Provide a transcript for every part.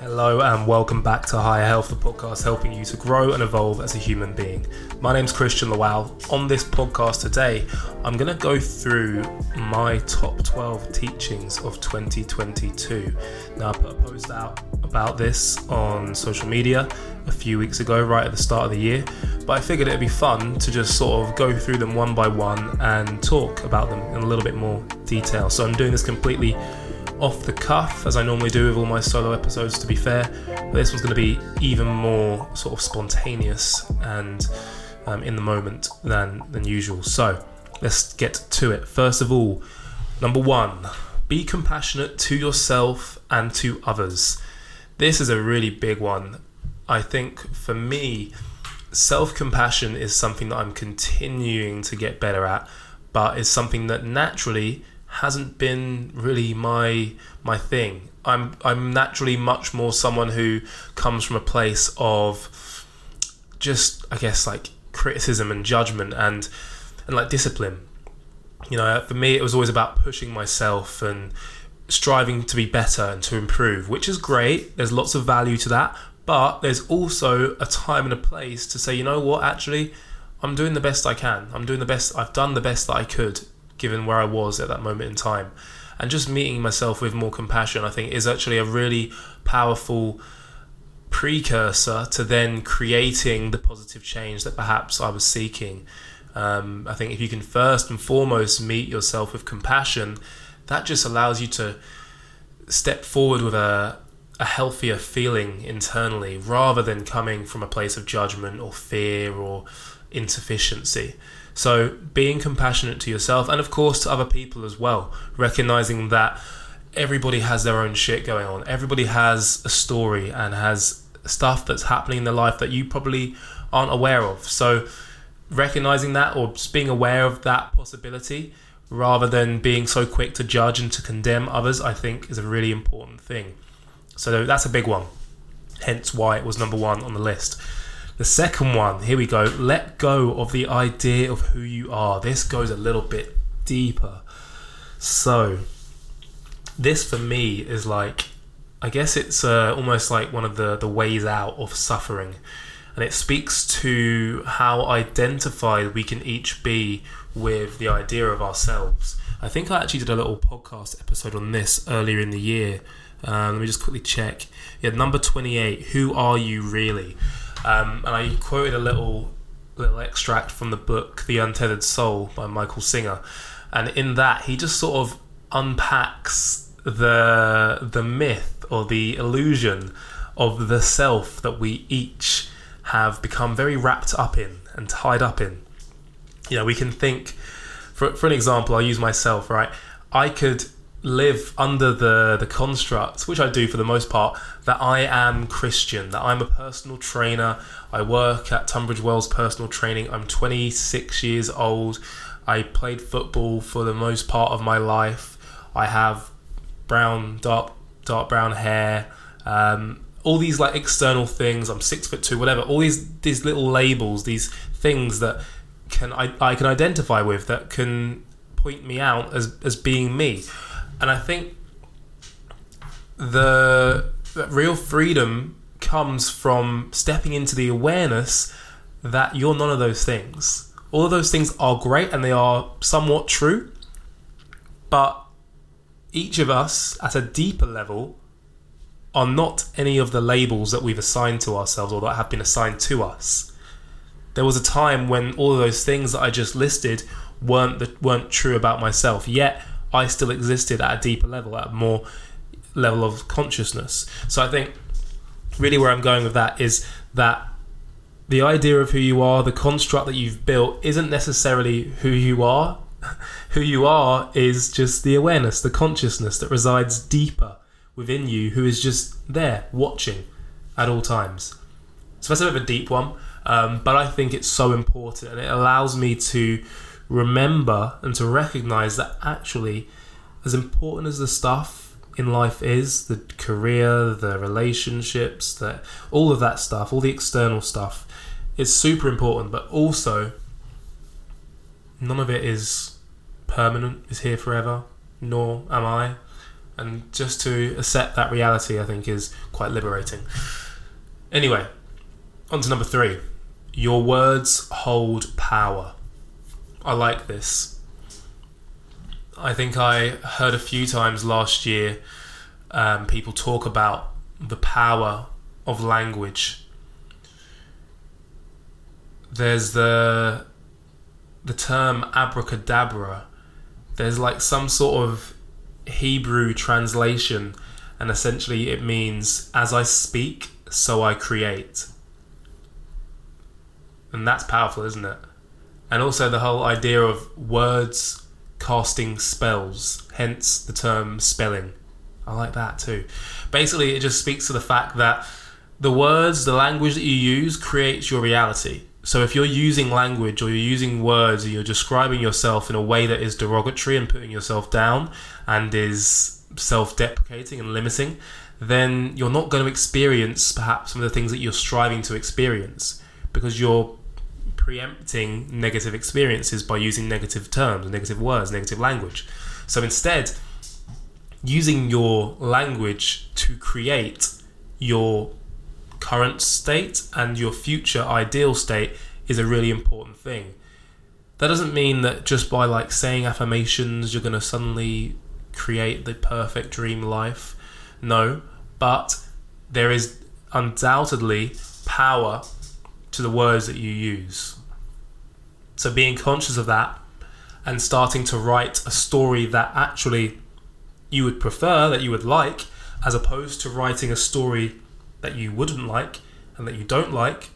Hello and welcome back to Higher Health, the podcast helping you to grow and evolve as a human being. My name's Christian Lawal. On this podcast today, I'm going to go through my top 12 teachings of 2022. Now, I put a post out about this on social media a few weeks ago, right at the start of the year, but I figured it'd be fun to just sort of go through them one by one and talk about them in a little bit more detail. So I'm doing this completely off the cuff, as I normally do with all my solo episodes, to be fair. But this one's going to be even more sort of spontaneous and um, in the moment than, than usual. So let's get to it. First of all, number one, be compassionate to yourself and to others. This is a really big one. I think for me, self compassion is something that I'm continuing to get better at, but is something that naturally hasn't been really my my thing. I'm I'm naturally much more someone who comes from a place of just I guess like criticism and judgment and and like discipline. You know, for me it was always about pushing myself and striving to be better and to improve, which is great. There's lots of value to that, but there's also a time and a place to say, you know what, actually I'm doing the best I can. I'm doing the best I've done the best that I could given where I was at that moment in time. And just meeting myself with more compassion, I think, is actually a really powerful precursor to then creating the positive change that perhaps I was seeking. Um, I think if you can first and foremost meet yourself with compassion, that just allows you to step forward with a, a healthier feeling internally rather than coming from a place of judgment or fear or insufficiency. So, being compassionate to yourself and, of course, to other people as well, recognizing that everybody has their own shit going on. Everybody has a story and has stuff that's happening in their life that you probably aren't aware of. So, recognizing that or just being aware of that possibility rather than being so quick to judge and to condemn others, I think is a really important thing. So, that's a big one. Hence why it was number one on the list. The second one, here we go. Let go of the idea of who you are. This goes a little bit deeper. So, this for me is like, I guess it's uh, almost like one of the, the ways out of suffering. And it speaks to how identified we can each be with the idea of ourselves. I think I actually did a little podcast episode on this earlier in the year. Um, let me just quickly check. Yeah, number 28 Who Are You Really? Um, and I quoted a little little extract from the book The Untethered Soul by Michael Singer, and in that he just sort of unpacks the the myth or the illusion of the self that we each have become very wrapped up in and tied up in. You know, we can think, for, for an example, I'll use myself, right? I could live under the the construct, which I do for the most part, that I am Christian, that I'm a personal trainer. I work at Tunbridge Wells Personal Training. I'm 26 years old. I played football for the most part of my life. I have brown, dark, dark brown hair. Um, all these like external things. I'm six foot two, whatever. All these these little labels, these things that can I, I can identify with that can point me out as as being me and I think the, real freedom comes from stepping into the awareness that you're none of those things. All of those things are great and they are somewhat true, but each of us at a deeper level are not any of the labels that we've assigned to ourselves or that have been assigned to us. There was a time when all of those things that I just listed weren't the, weren't true about myself. Yet I still existed at a deeper level, at a more level of consciousness. So I think really where I'm going with that is that the idea of who you are, the construct that you've built, isn't necessarily who you are. who you are is just the awareness, the consciousness that resides deeper within you, who is just there watching at all times. So that's a bit of a deep one, um, but I think it's so important and it allows me to remember and to recognize that actually, as important as the stuff in life is the career, the relationships, that all of that stuff, all the external stuff, is super important, but also none of it is permanent, is here forever, nor am I. And just to accept that reality, I think, is quite liberating. Anyway, on to number three. Your words hold power. I like this. I think I heard a few times last year um, people talk about the power of language. There's the the term abracadabra. There's like some sort of Hebrew translation, and essentially it means as I speak, so I create. And that's powerful, isn't it? And also the whole idea of words casting spells, hence the term spelling. I like that too. Basically, it just speaks to the fact that the words, the language that you use creates your reality. So if you're using language or you're using words and you're describing yourself in a way that is derogatory and putting yourself down and is self deprecating and limiting, then you're not going to experience perhaps some of the things that you're striving to experience because you're preempting negative experiences by using negative terms, negative words, negative language. So instead, using your language to create your current state and your future ideal state is a really important thing. That doesn't mean that just by like saying affirmations you're going to suddenly create the perfect dream life. No, but there is undoubtedly power to the words that you use. So being conscious of that and starting to write a story that actually you would prefer, that you would like, as opposed to writing a story that you wouldn't like and that you don't like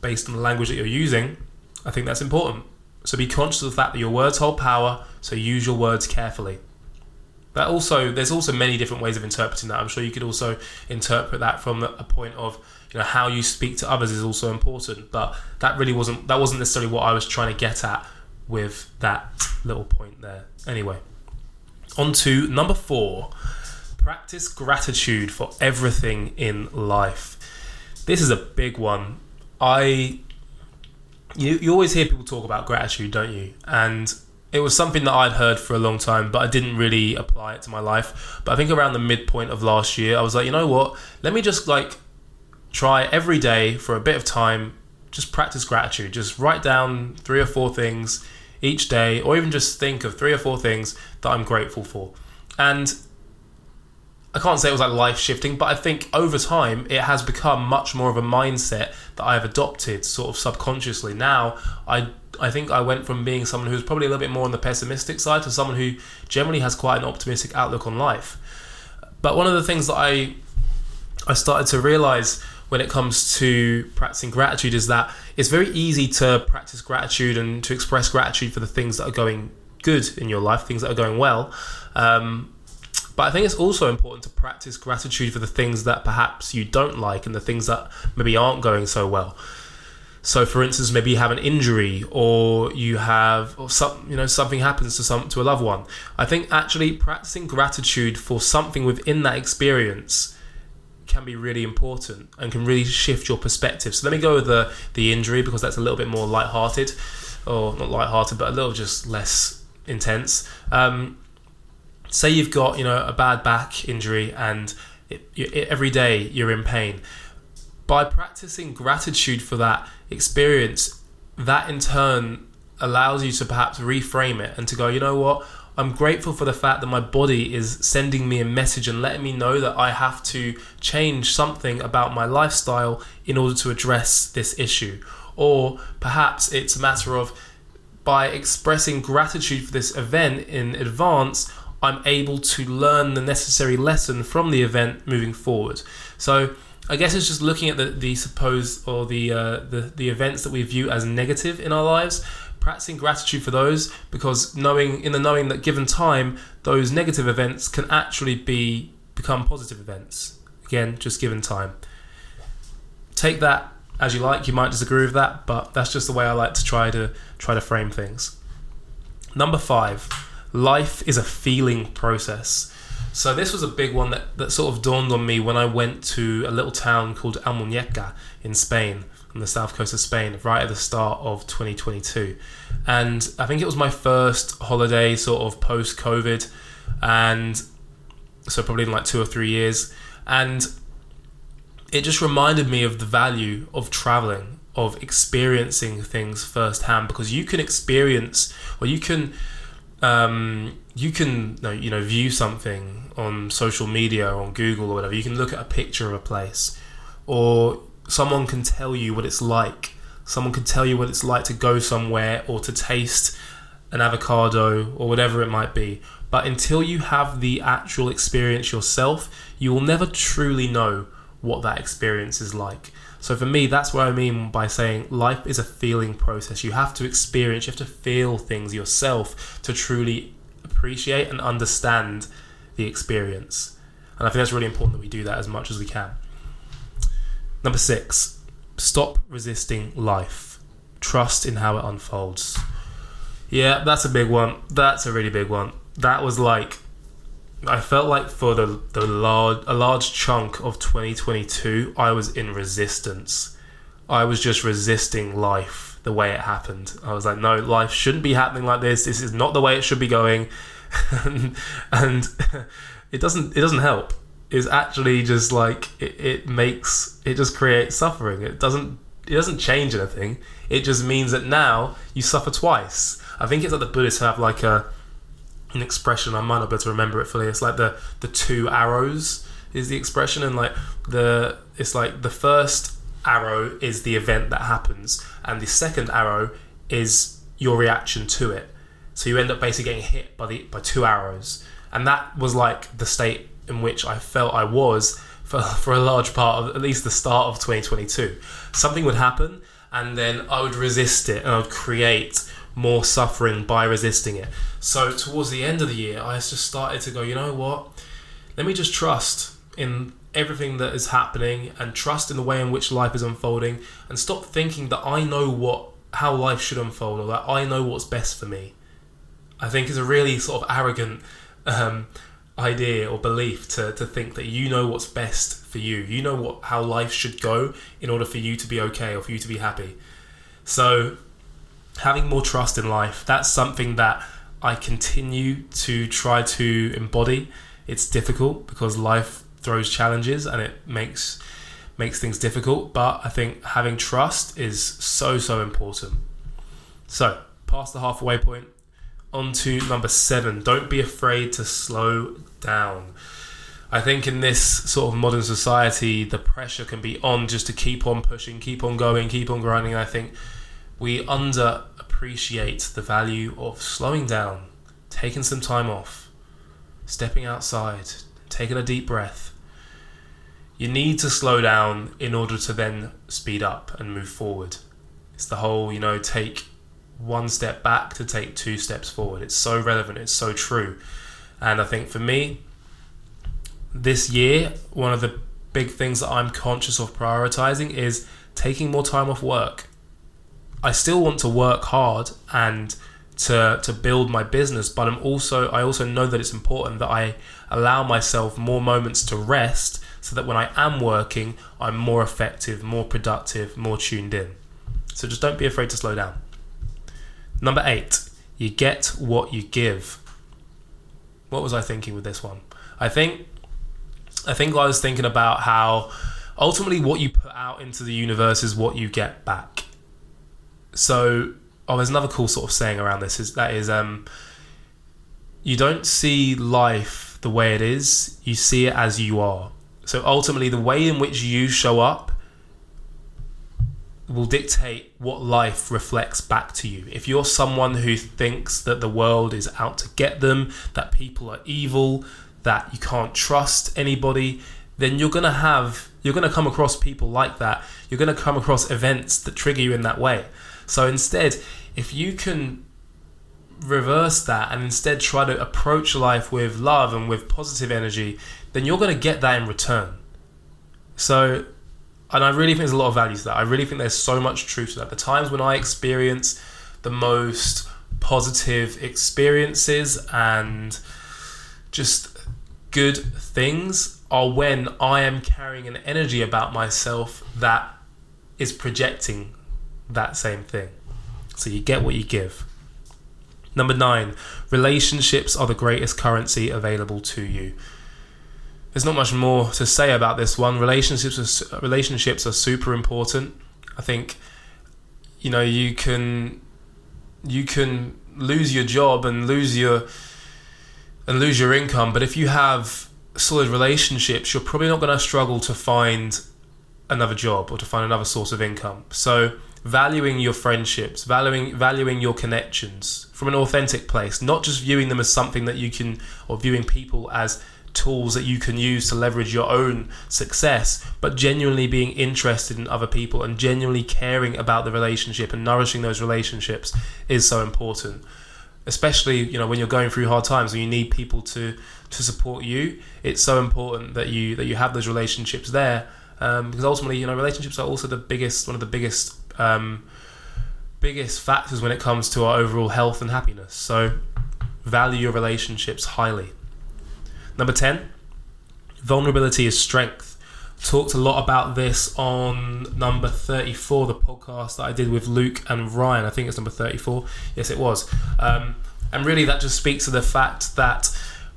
based on the language that you're using, I think that's important. So be conscious of the fact that your words hold power, so use your words carefully. Also there's also many different ways of interpreting that. I'm sure you could also interpret that from a point of you know how you speak to others is also important, but that really wasn't that wasn't necessarily what I was trying to get at with that little point there. Anyway, on to number 4 Practice gratitude for everything in life. This is a big one. I you, you always hear people talk about gratitude, don't you? And it was something that I'd heard for a long time, but I didn't really apply it to my life. But I think around the midpoint of last year, I was like, you know what? Let me just like try every day for a bit of time, just practice gratitude. Just write down three or four things each day, or even just think of three or four things that I'm grateful for. And I can't say it was like life shifting, but I think over time it has become much more of a mindset that I've adopted sort of subconsciously. Now I I think I went from being someone who's probably a little bit more on the pessimistic side to someone who generally has quite an optimistic outlook on life. But one of the things that I I started to realize when it comes to practicing gratitude is that it's very easy to practice gratitude and to express gratitude for the things that are going good in your life, things that are going well. Um, but I think it's also important to practice gratitude for the things that perhaps you don't like and the things that maybe aren't going so well. So, for instance, maybe you have an injury, or you have, or some, you know, something happens to some to a loved one. I think actually practicing gratitude for something within that experience can be really important and can really shift your perspective. So let me go with the the injury because that's a little bit more light-hearted, or not light-hearted, but a little just less intense. Um, say you've got you know a bad back injury and it, it, every day you're in pain by practicing gratitude for that experience that in turn allows you to perhaps reframe it and to go you know what I'm grateful for the fact that my body is sending me a message and letting me know that I have to change something about my lifestyle in order to address this issue. Or perhaps it's a matter of by expressing gratitude for this event in advance, I'm able to learn the necessary lesson from the event moving forward. So I guess it's just looking at the, the supposed or the, uh, the the events that we view as negative in our lives, practicing gratitude for those because knowing in the knowing that given time, those negative events can actually be become positive events. Again, just given time. Take that as you like. You might disagree with that, but that's just the way I like to try to try to frame things. Number five life is a feeling process. So this was a big one that, that sort of dawned on me when I went to a little town called Almuñécar in Spain, on the south coast of Spain, right at the start of 2022. And I think it was my first holiday sort of post COVID. And so probably in like two or three years, and it just reminded me of the value of traveling, of experiencing things firsthand, because you can experience or you can um, you can you know view something on social media or on Google or whatever. You can look at a picture of a place, or someone can tell you what it's like. Someone can tell you what it's like to go somewhere or to taste an avocado or whatever it might be. But until you have the actual experience yourself, you will never truly know what that experience is like. So for me, that's what I mean by saying life is a feeling process. You have to experience, you have to feel things yourself to truly appreciate and understand the experience. And I think that's really important that we do that as much as we can. Number six, stop resisting life. Trust in how it unfolds. Yeah, that's a big one. That's a really big one. That was like I felt like for the the large a large chunk of 2022, I was in resistance. I was just resisting life the way it happened. I was like, no, life shouldn't be happening like this. This is not the way it should be going, and, it doesn't it doesn't help. It's actually just like it, it makes it just creates suffering. It doesn't it doesn't change anything. It just means that now you suffer twice. I think it's like the Buddhists have like a an expression. I might not be able to remember it fully. It's like the the two arrows is the expression, and like the it's like the first arrow is the event that happens, and the second arrow is your reaction to it. So you end up basically getting hit by the by two arrows, and that was like the state in which I felt I was for for a large part of at least the start of 2022. Something would happen, and then I would resist it, and I would create more suffering by resisting it. So towards the end of the year, I just started to go, you know what? Let me just trust in everything that is happening and trust in the way in which life is unfolding and stop thinking that I know what how life should unfold or that I know what's best for me. I think is a really sort of arrogant um, idea or belief to, to think that you know what's best for you. You know what how life should go in order for you to be okay or for you to be happy. So having more trust in life, that's something that I continue to try to embody. It's difficult because life throws challenges and it makes makes things difficult, but I think having trust is so so important. So, past the halfway point, on to number 7. Don't be afraid to slow down. I think in this sort of modern society, the pressure can be on just to keep on pushing, keep on going, keep on grinding. I think we underappreciate the value of slowing down, taking some time off, stepping outside, taking a deep breath. You need to slow down in order to then speed up and move forward. It's the whole, you know, take one step back to take two steps forward. It's so relevant, it's so true. And I think for me, this year, one of the big things that I'm conscious of prioritizing is taking more time off work. I still want to work hard and to to build my business, but I'm also I also know that it's important that I allow myself more moments to rest so that when I am working, I'm more effective, more productive, more tuned in. So just don't be afraid to slow down. Number 8, you get what you give. What was I thinking with this one? I think I think I was thinking about how ultimately what you put out into the universe is what you get back. So, oh, there's another cool sort of saying around this is that is um, you don't see life the way it is, you see it as you are. So ultimately, the way in which you show up will dictate what life reflects back to you. If you're someone who thinks that the world is out to get them, that people are evil, that you can't trust anybody, then you're going to have you're going to come across people like that. You're going to come across events that trigger you in that way. So instead, if you can reverse that and instead try to approach life with love and with positive energy, then you're going to get that in return. So, and I really think there's a lot of value to that. I really think there's so much truth to that. The times when I experience the most positive experiences and just good things are when I am carrying an energy about myself that is projecting that same thing. So you get what you give. Number nine, relationships are the greatest currency available to you. There's not much more to say about this one. Relationships are, relationships are super important. I think you know you can you can lose your job and lose your and lose your income, but if you have solid relationships, you're probably not going to struggle to find another job or to find another source of income. So valuing your friendships, valuing valuing your connections from an authentic place, not just viewing them as something that you can or viewing people as tools that you can use to leverage your own success, but genuinely being interested in other people and genuinely caring about the relationship and nourishing those relationships is so important. Especially, you know, when you're going through hard times and you need people to to support you, it's so important that you that you have those relationships there. Um, because ultimately, you know, relationships are also the biggest one of the biggest um, biggest factors when it comes to our overall health and happiness. So value your relationships highly. Number 10, vulnerability is strength. Talked a lot about this on number 34, the podcast that I did with Luke and Ryan. I think it's number 34. Yes, it was. Um, and really, that just speaks to the fact that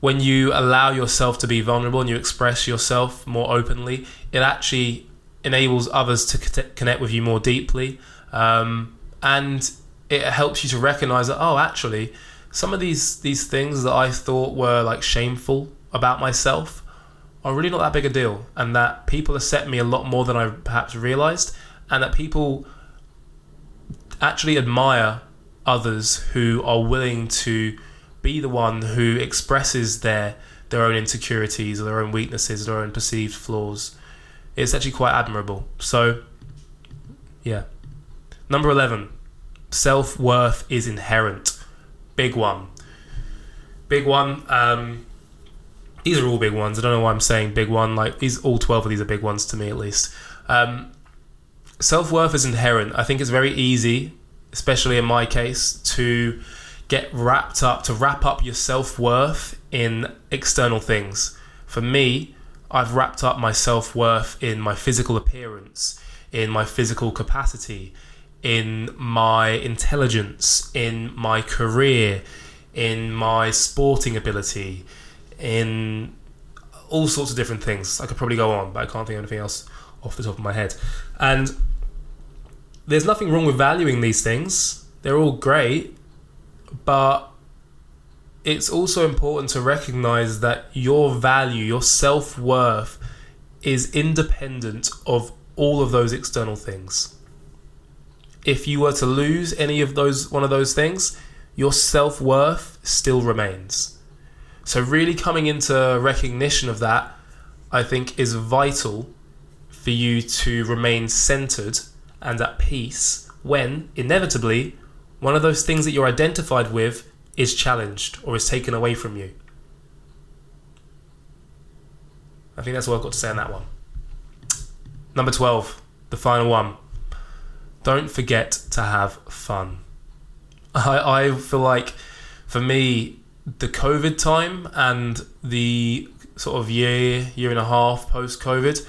when you allow yourself to be vulnerable and you express yourself more openly, it actually enables others to connect with you more deeply. Um, and it helps you to recognize that, oh, actually, some of these, these things that I thought were like shameful about myself are really not that big a deal, and that people accept me a lot more than I perhaps realized, and that people actually admire others who are willing to be the one who expresses their their own insecurities or their own weaknesses, or their own perceived flaws. It's actually quite admirable. So, yeah. Number 11, self worth is inherent. Big one. Big one. Um, these are all big ones. I don't know why I'm saying big one. Like these, all twelve of these are big ones to me at least. Um, Self worth is inherent. I think it's very easy, especially in my case, to get wrapped up to wrap up your self worth in external things. For me, I've wrapped up my self worth in my physical appearance, in my physical capacity, in my intelligence, in my career, in my sporting ability, in all sorts of different things. I could probably go on, but I can't think of anything else off the top of my head. And there's nothing wrong with valuing these things, they're all great, but it's also important to recognize that your value, your self worth, is independent of all of those external things. If you were to lose any of those, one of those things, your self worth still remains. So, really coming into recognition of that, I think, is vital for you to remain centered and at peace when, inevitably, one of those things that you're identified with is challenged or is taken away from you. I think that's all I've got to say on that one. Number 12, the final one. Don't forget to have fun. I, I feel like for me, the COVID time and the sort of year, year and a half post COVID,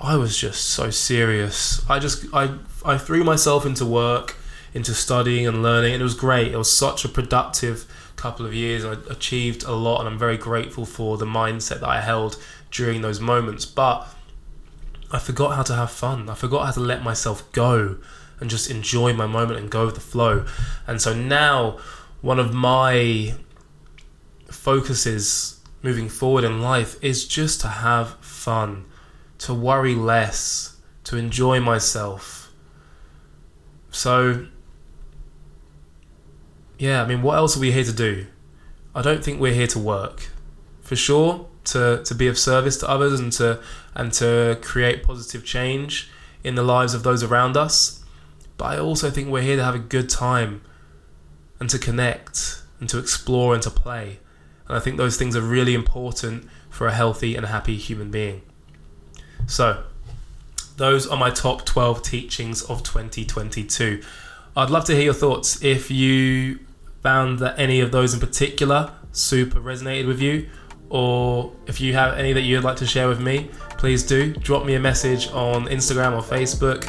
I was just so serious. I just I I threw myself into work, into studying and learning, and it was great. It was such a productive couple of years. I achieved a lot, and I'm very grateful for the mindset that I held during those moments. But I forgot how to have fun. I forgot how to let myself go and just enjoy my moment and go with the flow. And so now, one of my focuses moving forward in life is just to have fun, to worry less, to enjoy myself. So, yeah, I mean, what else are we here to do? I don't think we're here to work. For sure, to, to be of service to others and to and to create positive change in the lives of those around us. But I also think we're here to have a good time and to connect and to explore and to play. And I think those things are really important for a healthy and happy human being. So, those are my top 12 teachings of 2022. I'd love to hear your thoughts. If you found that any of those in particular super resonated with you, or if you have any that you'd like to share with me, please do drop me a message on Instagram or Facebook.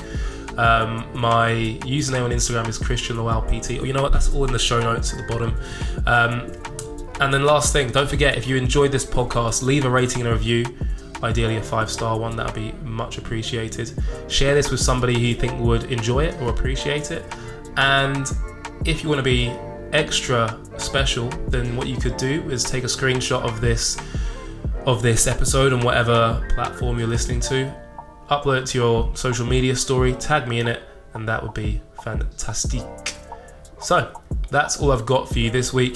Um, my username on Instagram is Christian Lawal PT. Or you know what? That's all in the show notes at the bottom. Um, and then last thing, don't forget if you enjoyed this podcast, leave a rating and a review. ideally a five star one, that would be much appreciated. Share this with somebody who you think would enjoy it or appreciate it. And if you want to be extra special, then what you could do is take a screenshot of this of this episode on whatever platform you're listening to, upload it to your social media story, tag me in it, and that would be fantastic. So, that's all I've got for you this week.